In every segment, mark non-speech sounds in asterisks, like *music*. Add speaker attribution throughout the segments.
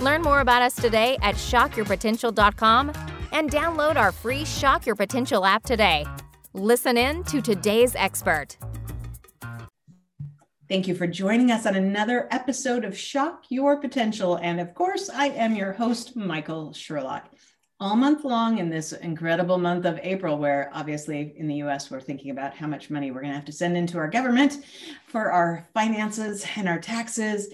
Speaker 1: Learn more about us today at shockyourpotential.com and download our free Shock Your Potential app today. Listen in to today's expert.
Speaker 2: Thank you for joining us on another episode of Shock Your Potential. And of course, I am your host, Michael Sherlock. All month long in this incredible month of April, where obviously in the US, we're thinking about how much money we're going to have to send into our government for our finances and our taxes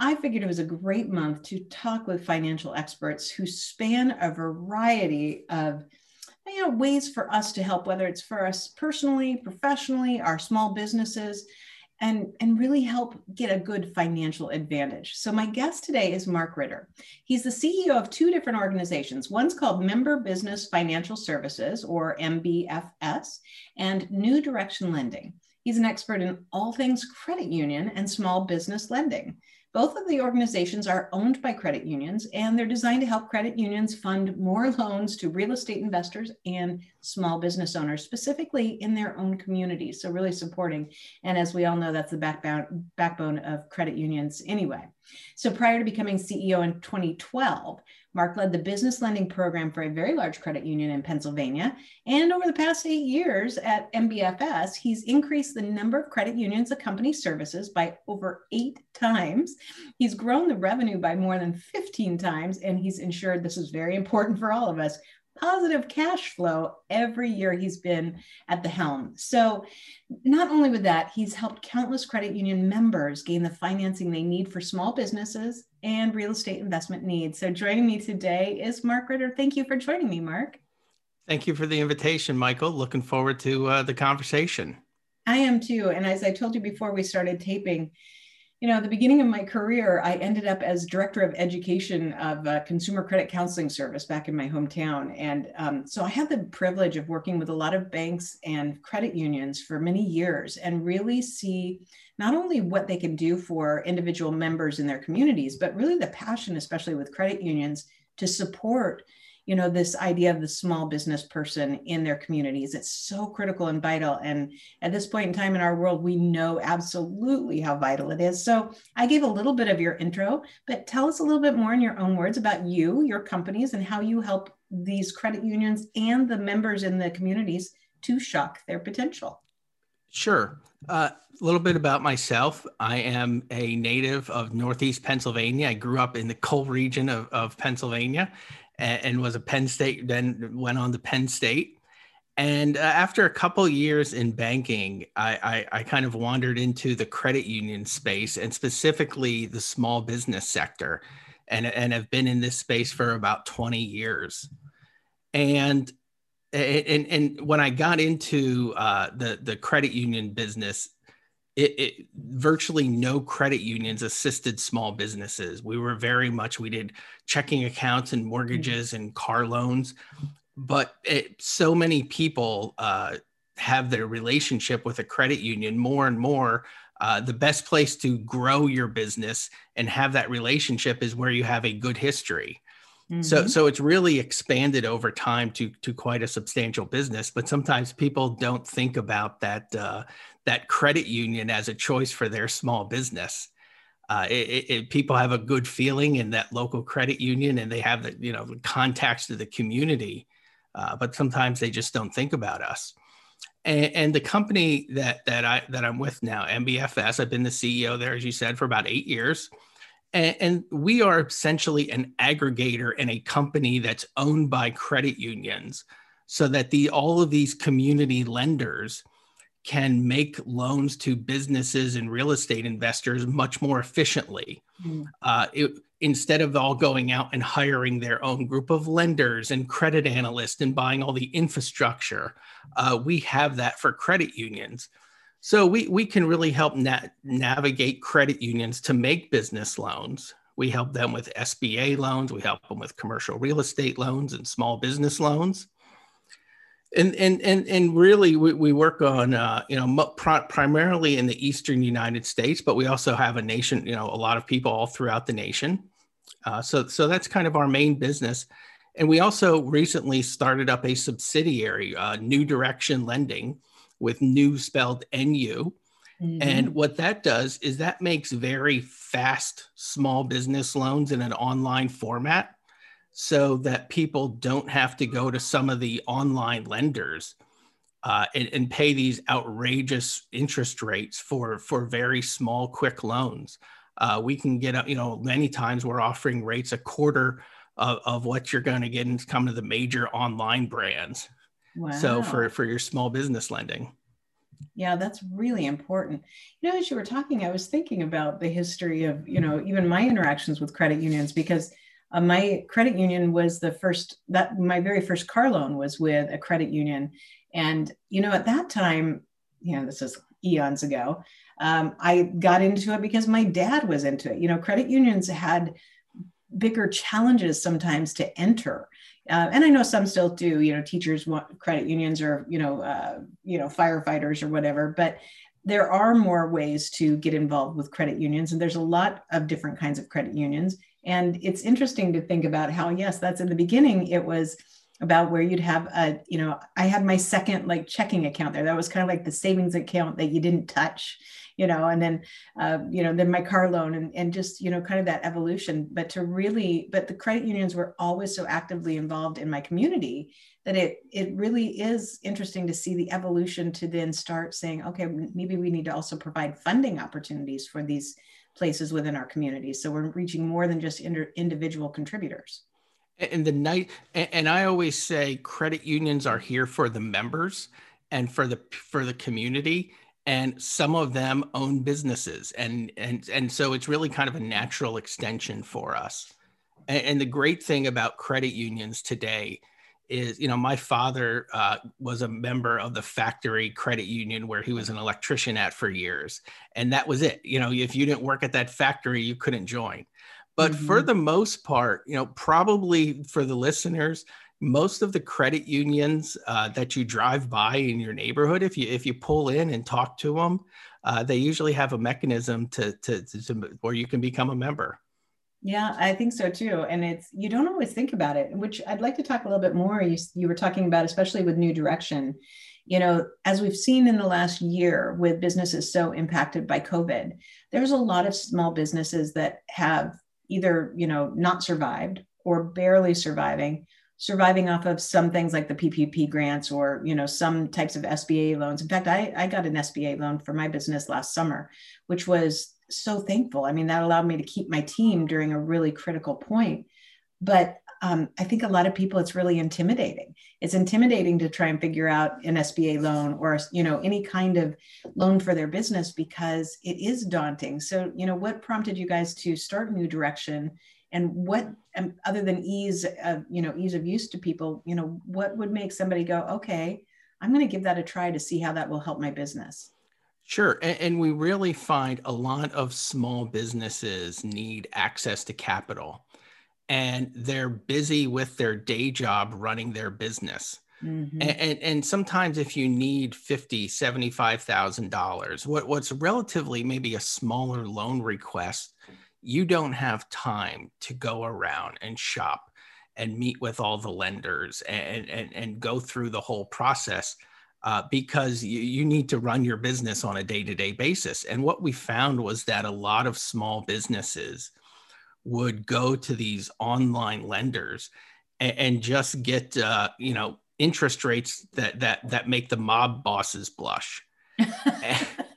Speaker 2: I figured it was a great month to talk with financial experts who span a variety of you know, ways for us to help, whether it's for us personally, professionally, our small businesses, and, and really help get a good financial advantage. So, my guest today is Mark Ritter. He's the CEO of two different organizations. One's called Member Business Financial Services, or MBFS, and New Direction Lending. He's an expert in all things credit union and small business lending. Both of the organizations are owned by credit unions, and they're designed to help credit unions fund more loans to real estate investors and small business owners, specifically in their own communities. So, really supporting. And as we all know, that's the backbone, backbone of credit unions anyway. So, prior to becoming CEO in 2012, Mark led the business lending program for a very large credit union in Pennsylvania. And over the past eight years at MBFS, he's increased the number of credit unions the company services by over eight times. He's grown the revenue by more than 15 times, and he's ensured this is very important for all of us positive cash flow every year he's been at the helm. So, not only with that, he's helped countless credit union members gain the financing they need for small businesses and real estate investment needs. So, joining me today is Mark Ritter. Thank you for joining me, Mark.
Speaker 3: Thank you for the invitation, Michael. Looking forward to uh, the conversation.
Speaker 2: I am too. And as I told you before we started taping, you know, at the beginning of my career, I ended up as director of education of a consumer credit counseling service back in my hometown. And um, so I had the privilege of working with a lot of banks and credit unions for many years and really see not only what they can do for individual members in their communities, but really the passion, especially with credit unions, to support you know this idea of the small business person in their communities it's so critical and vital and at this point in time in our world we know absolutely how vital it is so i gave a little bit of your intro but tell us a little bit more in your own words about you your companies and how you help these credit unions and the members in the communities to shock their potential
Speaker 3: Sure. Uh, a little bit about myself. I am a native of Northeast Pennsylvania. I grew up in the coal region of, of Pennsylvania and, and was a Penn State, then went on to Penn State. And uh, after a couple years in banking, I, I, I, kind of wandered into the credit union space and specifically the small business sector, and, and have been in this space for about 20 years. And and, and when I got into uh, the the credit union business, it, it, virtually no credit unions assisted small businesses. We were very much we did checking accounts and mortgages and car loans, but it, so many people uh, have their relationship with a credit union more and more. Uh, the best place to grow your business and have that relationship is where you have a good history. Mm-hmm. So, so it's really expanded over time to to quite a substantial business. But sometimes people don't think about that uh, that credit union as a choice for their small business. Uh, it, it, people have a good feeling in that local credit union, and they have the you know the contacts to the community, uh, but sometimes they just don't think about us. And, and, the company that that I that I'm with now, MBFS, I've been the CEO there, as you said, for about eight years. And, and we are essentially an aggregator and a company that's owned by credit unions, so that the all of these community lenders can make loans to businesses and real estate investors much more efficiently. Mm. Uh, it, instead of all going out and hiring their own group of lenders and credit analysts and buying all the infrastructure, uh, we have that for credit unions. So we, we can really help na- navigate credit unions to make business loans. We help them with SBA loans. We help them with commercial real estate loans and small business loans. And and and and really, we, we work on uh, you know primarily in the eastern United States, but we also have a nation, you know, a lot of people all throughout the nation. Uh, so so that's kind of our main business. And we also recently started up a subsidiary, uh, New Direction Lending, with new spelled NU. Mm-hmm. And what that does is that makes very fast small business loans in an online format so that people don't have to go to some of the online lenders uh, and, and, pay these outrageous interest rates for, for very small, quick loans. Uh, we can get, up, you know, many times we're offering rates a quarter of, of what you're going to get in some of the major online brands. Wow. So for, for your small business lending.
Speaker 2: Yeah, that's really important. You know, as you were talking, I was thinking about the history of, you know, even my interactions with credit unions because uh, my credit union was the first that my very first car loan was with a credit union. And, you know, at that time, you know, this is eons ago, um, I got into it because my dad was into it. You know, credit unions had bigger challenges sometimes to enter uh, and I know some still do. You know, teachers want credit unions or you know, uh, you know, firefighters or whatever. But there are more ways to get involved with credit unions, and there's a lot of different kinds of credit unions. And it's interesting to think about how, yes, that's in the beginning. It was about where you'd have a, you know, I had my second like checking account there. That was kind of like the savings account that you didn't touch you know, and then, uh, you know, then my car loan and, and just, you know, kind of that evolution. But to really, but the credit unions were always so actively involved in my community that it it really is interesting to see the evolution to then start saying, okay, maybe we need to also provide funding opportunities for these places within our community. So we're reaching more than just inter- individual contributors.
Speaker 3: And the night, and I always say, credit unions are here for the members and for the for the community and some of them own businesses and and and so it's really kind of a natural extension for us and, and the great thing about credit unions today is you know my father uh, was a member of the factory credit union where he was an electrician at for years and that was it you know if you didn't work at that factory you couldn't join but mm-hmm. for the most part you know probably for the listeners most of the credit unions uh, that you drive by in your neighborhood, if you if you pull in and talk to them, uh, they usually have a mechanism to, to, to, to where you can become a member.
Speaker 2: Yeah, I think so too. And it's you don't always think about it, which I'd like to talk a little bit more. You you were talking about, especially with New Direction. You know, as we've seen in the last year with businesses so impacted by COVID, there's a lot of small businesses that have either, you know, not survived or barely surviving surviving off of some things like the PPP grants or you know some types of SBA loans. In fact, I, I got an SBA loan for my business last summer, which was so thankful. I mean, that allowed me to keep my team during a really critical point. But um, I think a lot of people, it's really intimidating. It's intimidating to try and figure out an SBA loan or you know any kind of loan for their business because it is daunting. So you know, what prompted you guys to start New Direction and what um, other than ease of you know ease of use to people you know what would make somebody go okay i'm going to give that a try to see how that will help my business
Speaker 3: Sure. And, and, we really find a lot of small businesses need access to capital and they're busy with their day job running their business. Mm-hmm. And, and, and, sometimes if you need fifty, seventy-five thousand dollars, what, what's relatively maybe a smaller loan request you don't have time to go around and shop and meet with all the lenders and, and, and go through the whole process uh, because you, you need to run your business on a day to day basis. And what we found was that a lot of small businesses would go to these online lenders and, and just get, uh, you know, interest rates that, that, that make the mob bosses blush. *laughs*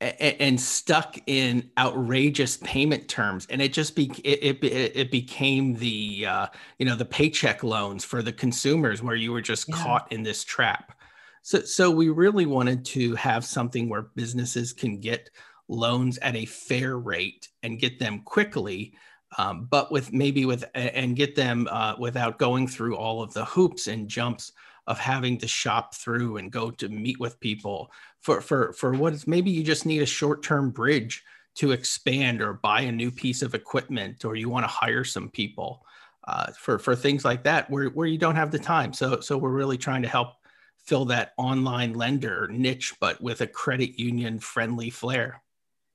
Speaker 3: and stuck in outrageous payment terms and it just be it, it, it became the uh, you know the paycheck loans for the consumers where you were just yeah. caught in this trap so so we really wanted to have something where businesses can get loans at a fair rate and get them quickly um, but with maybe with and get them uh, without going through all of the hoops and jumps of having to shop through and go to meet with people for for for what is maybe you just need a short-term bridge to expand or buy a new piece of equipment or you want to hire some people uh, for for things like that where, where you don't have the time. So so we're really trying to help fill that online lender niche but with a credit union friendly flair.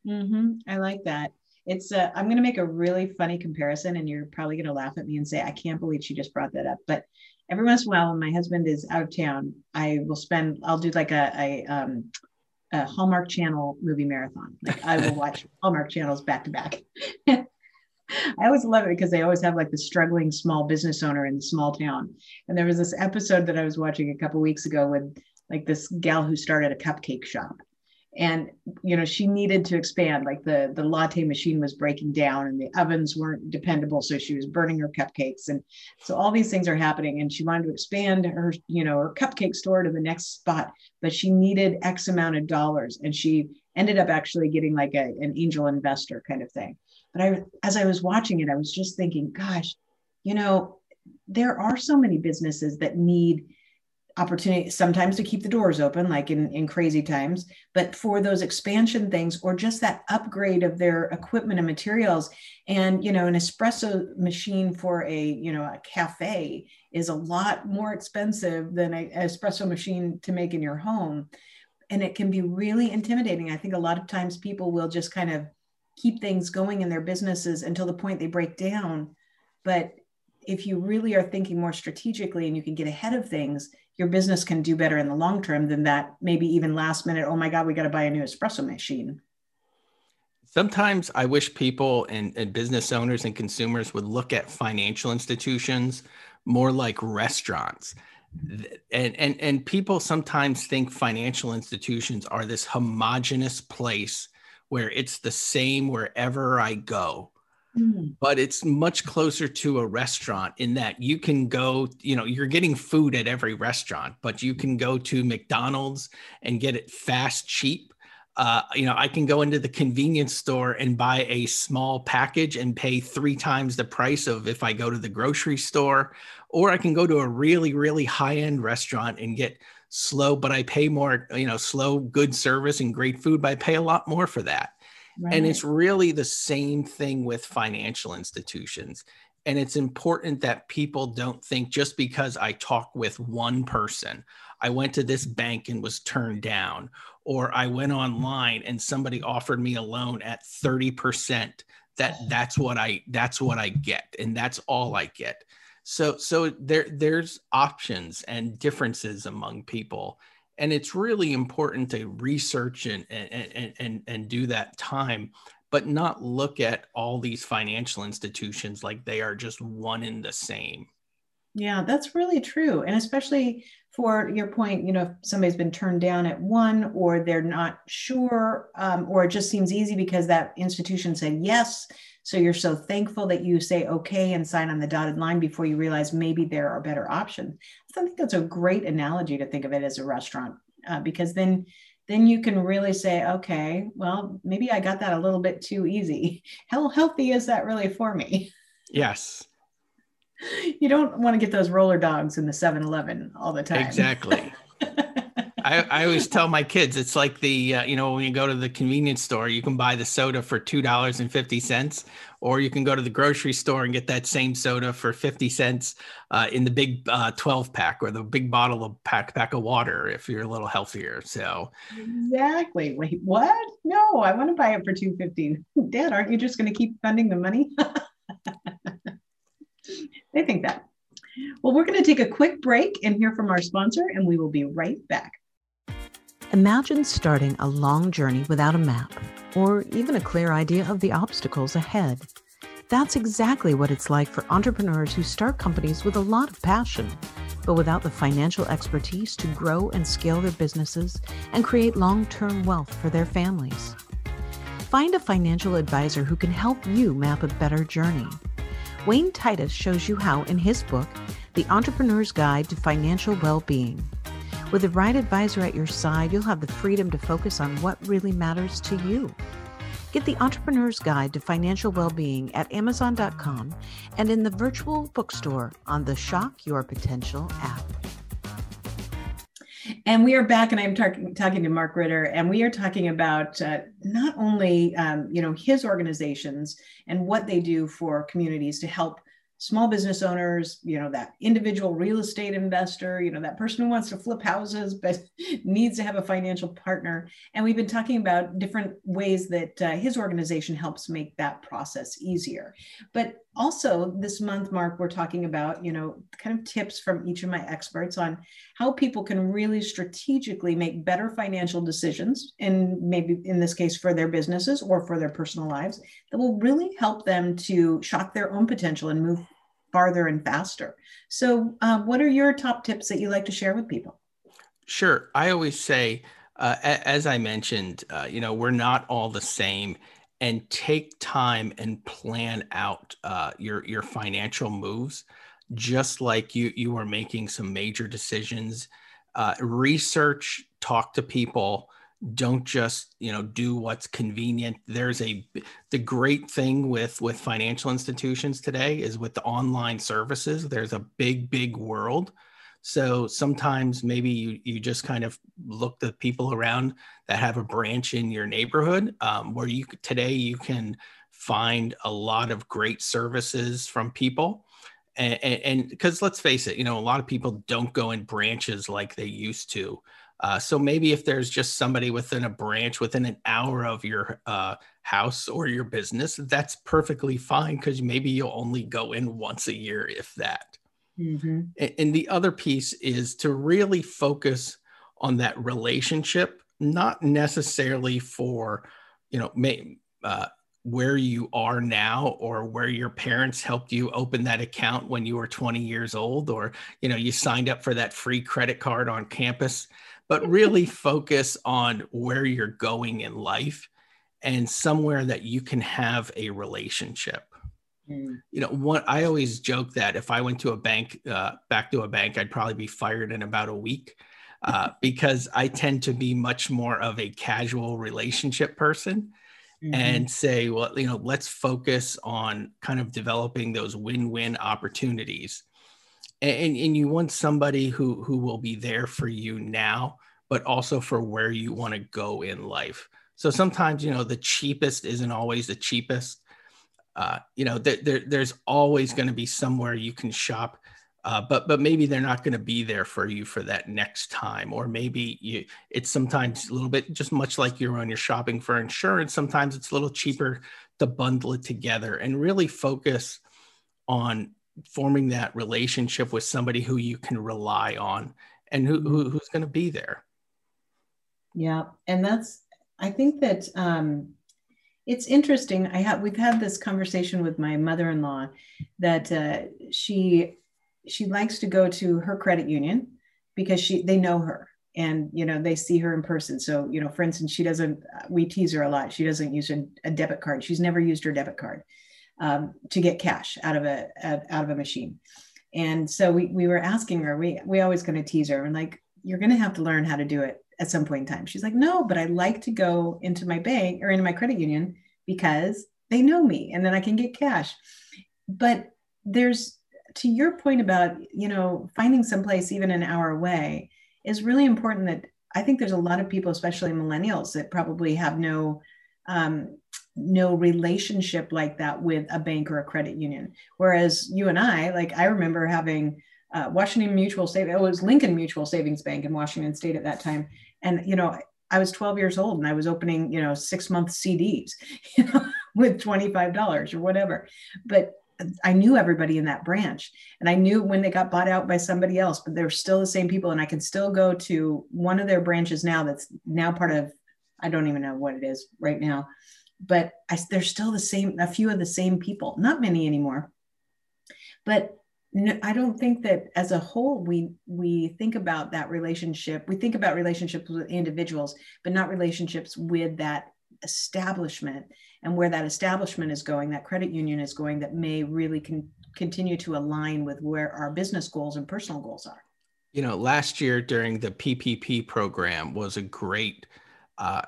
Speaker 2: Mm-hmm. i like that. It's uh, i'm going to make a really funny comparison and you're probably going to laugh at me and say i can't believe she just brought that up but every once in a while when my husband is out of town i will spend i'll do like a, a um, a Hallmark Channel movie marathon. Like I will watch *laughs* Hallmark channels back to back. *laughs* I always love it because they always have like the struggling small business owner in the small town. And there was this episode that I was watching a couple weeks ago with like this gal who started a cupcake shop and you know she needed to expand like the the latte machine was breaking down and the ovens weren't dependable so she was burning her cupcakes. And so all these things are happening and she wanted to expand her you know her cupcake store to the next spot but she needed x amount of dollars and she ended up actually getting like a, an angel investor kind of thing. But i as i was watching it i was just thinking gosh you know there are so many businesses that need opportunity sometimes to keep the doors open like in, in crazy times but for those expansion things or just that upgrade of their equipment and materials. And you know an espresso machine for a you know a cafe is a lot more expensive than an espresso machine to make in your home. And it can be really intimidating. I think a lot of times people will just kind of keep things going in their businesses until the point they break down. But if you really are thinking more strategically and you can get ahead of things your business can do better in the long term than that maybe even last minute oh my god we got to buy a new espresso machine.
Speaker 3: Sometimes i wish people and, and, business owners and consumers would look at financial institutions more like restaurants. And and and people sometimes think financial institutions are this homogenous place where it's the same wherever i go Mm. But it's much closer to a restaurant in that you can go, you know, you're getting food at every restaurant, but you can go to McDonald's and get it fast, cheap. Uh, you know, I can go into the convenience store and buy a small package and pay three times the price of if I go to the grocery store, or I can go to a really, really high end restaurant and get slow, but I pay more, you know, slow, good service and great food, but I pay a lot more for that. Right. And it's really the same thing with financial institutions. And it's important that people don't think just because I talk with one person, I went to this bank and was turned down, or I went online and somebody offered me a loan at 30%, that that's what I that's what I get and that's all I get. So so there there's options and differences among people and it's really important to research and and and and do that time but not look at all these financial institutions like they are just one and the same.
Speaker 2: Yeah that's really true. And especially for your point you know if somebody's been turned down at one or they're not sure um, or it just seems easy because that institution said yes so you're so thankful that you say okay and sign on the dotted line before you realize maybe there are better options. I think that's a great analogy to think of it as a restaurant uh, because then then you can really say, okay, well, maybe I got that a little bit too easy. *laughs* How healthy is that really for me?
Speaker 3: Yes. *laughs*
Speaker 2: You don't want to get those roller dogs in the 7 Eleven all the time.
Speaker 3: Exactly. *laughs* I, I always tell my kids it's like the uh, you know when you go to the convenience store you can buy the soda for two dollars and fifty cents or you can go to the grocery store and get that same soda for fifty cents uh, in the big uh, twelve pack or the big bottle of pack pack of water if you're a little healthier. So
Speaker 2: exactly. Wait, what? No, I want to buy it for two fifty. *laughs* Dad, aren't you just going to keep spending the money? *laughs* they think that. Well, we're going to take a quick break and hear from our sponsor, and we will be right back.
Speaker 4: Imagine starting a long journey without a map or even a clear idea of the obstacles ahead. That's exactly what it's like for entrepreneurs who start companies with a lot of passion, but without the financial expertise to grow and scale their businesses and create long term wealth for their families. Find a financial advisor who can help you map a better journey. Wayne Titus shows you how in his book, The Entrepreneur's Guide to Financial Well-Being. With the right advisor at your side, you'll have the freedom to focus on what really matters to you. Get the Entrepreneur's Guide to Financial Wellbeing at Amazon.com and in the virtual bookstore on the Shock Your Potential app.
Speaker 2: And we are back, and I'm tar- talking to Mark Ritter, and we are talking about uh, not only um, you know his organizations and what they do for communities to help small business owners, you know, that individual real estate investor, you know, that person who wants to flip houses but *laughs* needs to have a financial partner. And we've been talking about different ways that uh, his organization helps make that process easier. But also this month, Mark, we're talking about, you know, kind of tips from each of my experts on how people can really strategically make better financial decisions, and maybe in this case for their businesses or for their personal lives, that will really help them to shock their own potential and move farther and faster. So, uh, what are your top tips that you like to share with people?
Speaker 3: Sure. I always say, uh, as I mentioned, uh, you know, we're not all the same, and take time and plan out uh, your your financial moves, just like you you are making some major decisions. Uh, research, talk to people don't just you know do what's convenient. There's a the great thing with with financial institutions today is with the online services there's a big big world. So sometimes maybe you you just kind of look the people around that have a branch in your neighborhood um, where you today you can find a lot of great services from people. And because let's face it you know a lot of people don't go in branches like they used to uh, so maybe if there's just somebody within a branch within an hour of your uh, house or your business, that's perfectly fine because maybe you'll only go in once a year, if that. Mm-hmm. And, and the other piece is to really focus on that relationship, not necessarily for, you know, may, uh, where you are now or where your parents helped you open that account when you were 20 years old or you know you signed up for that free credit card on campus but really focus on where you're going in life and somewhere that you can have a relationship. Mm. You know, what I always joke that if I went to a bank, uh, back to a bank, I'd probably be fired in about a week uh, *laughs* because I tend to be much more of a casual relationship person. Mm-hmm. and say, well, you know, let's focus on kind of developing those win-win opportunities and, and you want somebody who who will be there for you now but also for where you want to go in life. So sometimes you know the cheapest isn't always the cheapest. Uh, you know th- there, there's always going to be somewhere you can shop uh, but but maybe they're not going to be there for you for that next time or maybe you it's sometimes a little bit just much like you're on your shopping for insurance sometimes it's a little cheaper to bundle it together and really focus on forming that relationship with somebody who you can rely on and who, who who's going to be there.
Speaker 2: Yeah and that's i think that um it's interesting. I have we've had this conversation with my mother-in-law that uh, she she likes to go to her credit union because she they know her and you know they see her in person. So you know for instance she doesn't we tease her a lot. She doesn't use a, a debit card. She's never used her debit card um, to get cash out of a out of a machine. And so we we were asking her, we we always kind of tease her and like, you're gonna have to learn how to do it at some point in time. She's like, no, but I like to go into my bank or into my credit union because they know me and then I can get cash. But there's to your point about, you know, finding someplace even an hour away is really important that I think there's a lot of people, especially millennials, that probably have no um, no relationship like that with a bank or a credit union. Whereas you and I, like I remember having uh, Washington Mutual Savings, it was Lincoln Mutual Savings Bank in Washington State at that time. And, you know, I was 12 years old and I was opening, you know, six month CDs, *laughs* you know, with $25 or whatever. But I knew everybody in that branch and I knew when they got bought out by somebody else, but they're still the same people. And I can still go to one of their branches now that's now part of, I don't even know what it is right now but I, they're still the same, a few of the same people, not many anymore. But no, I don't think that as a whole we we think about that relationship. We think about relationships with individuals, but not relationships with that establishment and where that establishment is going, that credit union is going, that may really con- continue to align with where our business goals and personal goals are.
Speaker 3: You know, last year during the PPP program was a great uh,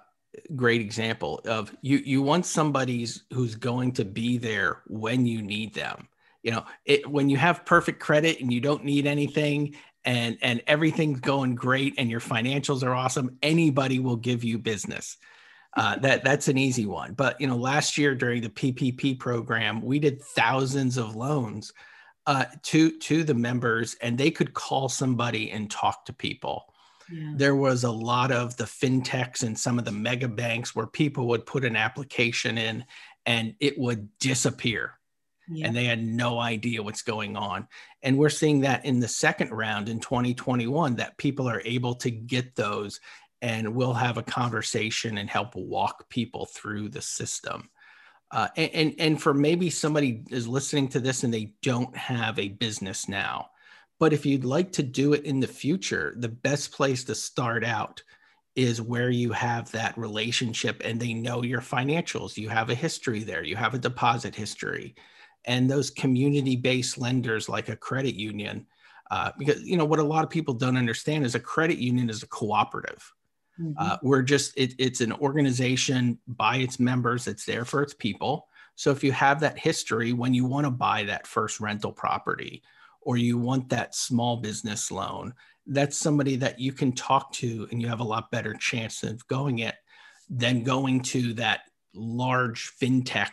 Speaker 3: great example of you you want somebody who's going to be there when you need them. You know it when you have perfect credit and you don't need anything and and everything's going great and your financials are awesome anybody will give you business. Uh, that that's an easy one. But you know last year during the ppp program we did thousands of loans uh, to to the members and they could call somebody and talk to people yeah. there was a lot of the fintechs and some of the mega banks where people would put an application in and it would disappear yeah. and they had no idea what's going on. And we're seeing that in the second round in 2021 that people are able to get those and we'll have a conversation and help walk people through the system. Uh, and, and, and for maybe somebody is listening to this and they don't have a business now, but if you'd like to do it in the future, the best place to start out is where you have that relationship and they know your financials. You have a history there, you have a deposit history and those community-based lenders like a credit union uh, because you know what a lot of people don't understand is a credit union is a cooperative mm-hmm. uh, we're just it, it's an organization by its members it's there for its people so if you have that history when you want to buy that first rental property or you want that small business loan that's somebody that you can talk to and you have a lot better chance of going it than going to that large fintech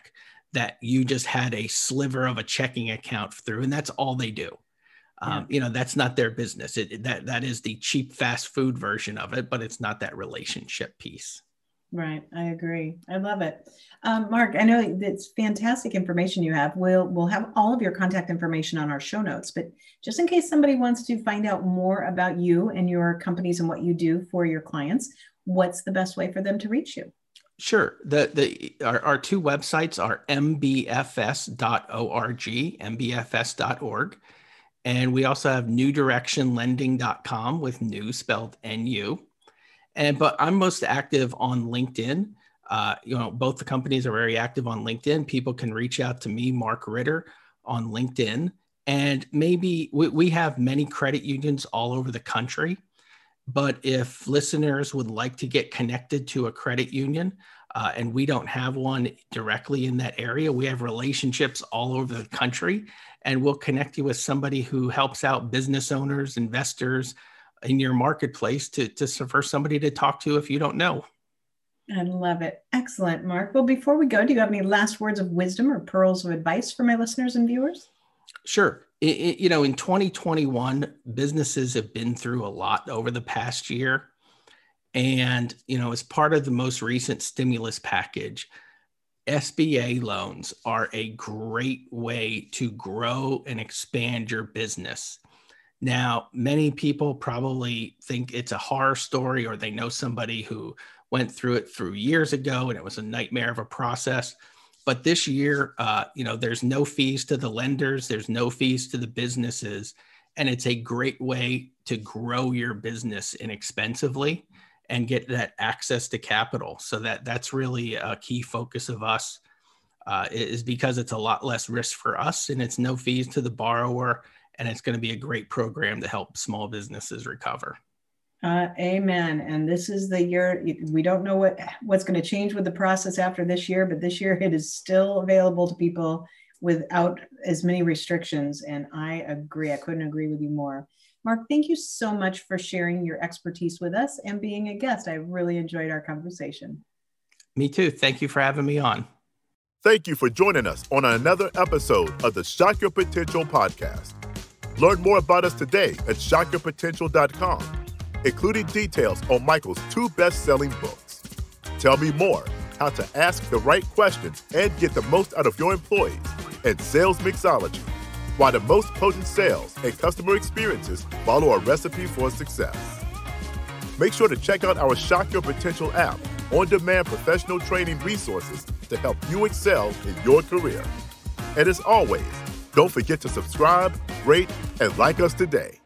Speaker 3: that you just had a sliver of a checking account through, and that's all they do. Um, You know, that's not their business. It, that that is the cheap fast food version of it, but it's not that relationship piece.
Speaker 2: Right, I agree. I love it, um, Mark. I know it's fantastic information you have. We'll we'll have all of your contact information on our show notes, but just in case somebody wants to find out more about you and your companies and what you do for your clients, what's the best way for them to reach you?
Speaker 3: Sure. The the our, our two websites are mbfs.org, mbfs.org, and we also have newdirectionlending.com with new spelled N-U. And but I'm most active on LinkedIn. Uh, you know, both the companies are very active on LinkedIn. People can reach out to me, Mark Ritter, on LinkedIn. And maybe we, we have many credit unions all over the country. But if listeners would like to get connected to a credit union, uh, and we don't have one directly in that area, we have relationships all over the country, and we'll connect you with somebody who helps out business owners, investors in your marketplace to, to for somebody to talk to if you don't know.
Speaker 2: I love it. Excellent, Mark. Well, before we go, do you have any last words of wisdom or pearls of advice for my listeners and viewers?
Speaker 3: Sure it, it, you know, in 2021, businesses have been through a lot over the past year. And, you know, as part of the most recent stimulus package, SBA loans are a great way to grow and expand your business. Now, many people probably think it's a horror story or they know somebody who went through it through years ago and it was a nightmare of a process. But this year, uh, you know, there's no fees to the lenders, there's no fees to the businesses, and it's a great way to grow your business inexpensively and get that access to capital. So that that's really a key focus of us. Uh, is because it's a lot less risk for us and it's no fees to the borrower and it's going to be a great program to help small businesses recover.
Speaker 2: Uh, amen. And this is the year we don't know what what's going to change with the process after this year, but this year *laughs* it is still available to people without as many restrictions. And I agree. I couldn't agree with you more. Mark, thank you so much for sharing your expertise with us and being a guest. I really enjoyed our conversation.
Speaker 3: Me too. Thank you for having me on.
Speaker 5: Thank you for joining us on another episode of the Shock Your Potential podcast. Learn more about us today at shockyourpotential.com including details on Michael's two best selling books. Tell me more how to ask the right questions and get the most out of your employees and sales mixology. Why the most potent sales and customer experiences follow a recipe for success. Make sure to check out our Shock Your Potential app, on demand professional training resources to help you excel in your career. And as always, don't forget to subscribe, rate, and like us today.